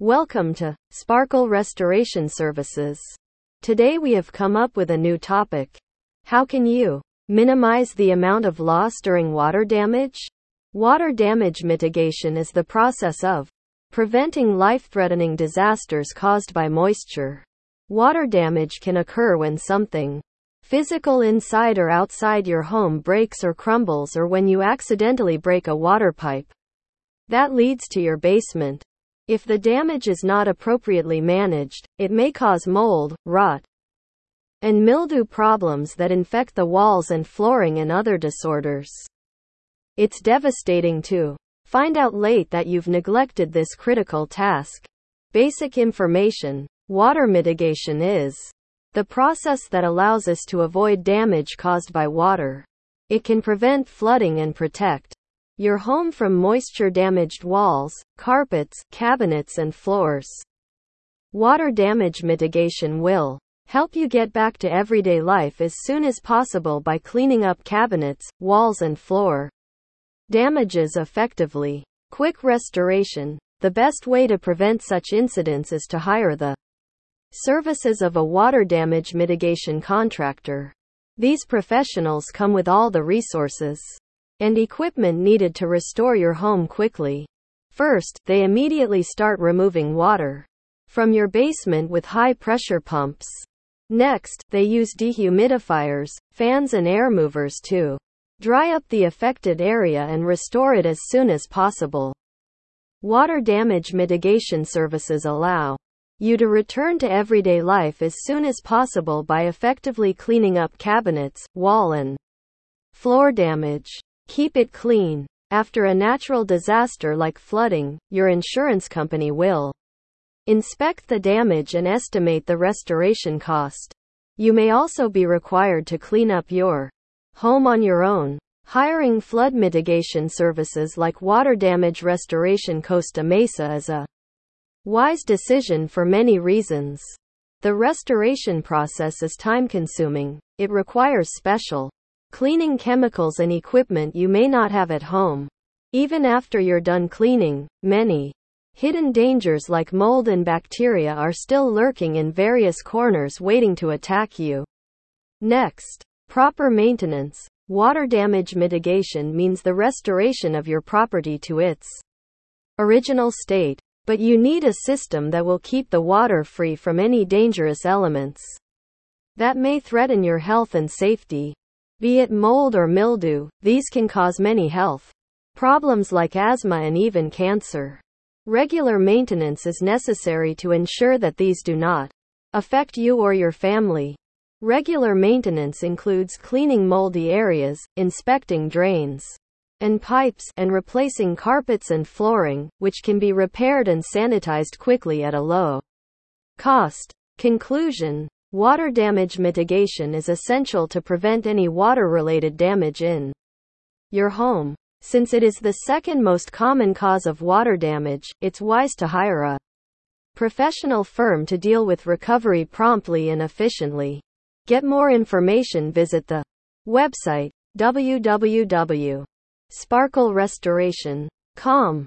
Welcome to Sparkle Restoration Services. Today we have come up with a new topic. How can you minimize the amount of loss during water damage? Water damage mitigation is the process of preventing life threatening disasters caused by moisture. Water damage can occur when something physical inside or outside your home breaks or crumbles, or when you accidentally break a water pipe that leads to your basement. If the damage is not appropriately managed, it may cause mold, rot, and mildew problems that infect the walls and flooring and other disorders. It's devastating to find out late that you've neglected this critical task. Basic information. Water mitigation is the process that allows us to avoid damage caused by water. It can prevent flooding and protect your home from moisture damaged walls, carpets, cabinets, and floors. Water damage mitigation will help you get back to everyday life as soon as possible by cleaning up cabinets, walls, and floor damages effectively. Quick restoration. The best way to prevent such incidents is to hire the services of a water damage mitigation contractor. These professionals come with all the resources and equipment needed to restore your home quickly. First, they immediately start removing water from your basement with high pressure pumps. Next, they use dehumidifiers, fans, and air movers to dry up the affected area and restore it as soon as possible. Water damage mitigation services allow you to return to everyday life as soon as possible by effectively cleaning up cabinets, wall, and floor damage. Keep it clean. After a natural disaster like flooding, your insurance company will inspect the damage and estimate the restoration cost. You may also be required to clean up your home on your own. Hiring flood mitigation services like Water Damage Restoration Costa Mesa is a wise decision for many reasons. The restoration process is time consuming, it requires special Cleaning chemicals and equipment you may not have at home. Even after you're done cleaning, many hidden dangers like mold and bacteria are still lurking in various corners waiting to attack you. Next, proper maintenance. Water damage mitigation means the restoration of your property to its original state, but you need a system that will keep the water free from any dangerous elements that may threaten your health and safety. Be it mold or mildew, these can cause many health problems like asthma and even cancer. Regular maintenance is necessary to ensure that these do not affect you or your family. Regular maintenance includes cleaning moldy areas, inspecting drains and pipes, and replacing carpets and flooring, which can be repaired and sanitized quickly at a low cost. Conclusion Water damage mitigation is essential to prevent any water-related damage in your home. Since it is the second most common cause of water damage, it's wise to hire a professional firm to deal with recovery promptly and efficiently. Get more information visit the website www.sparklerestoration.com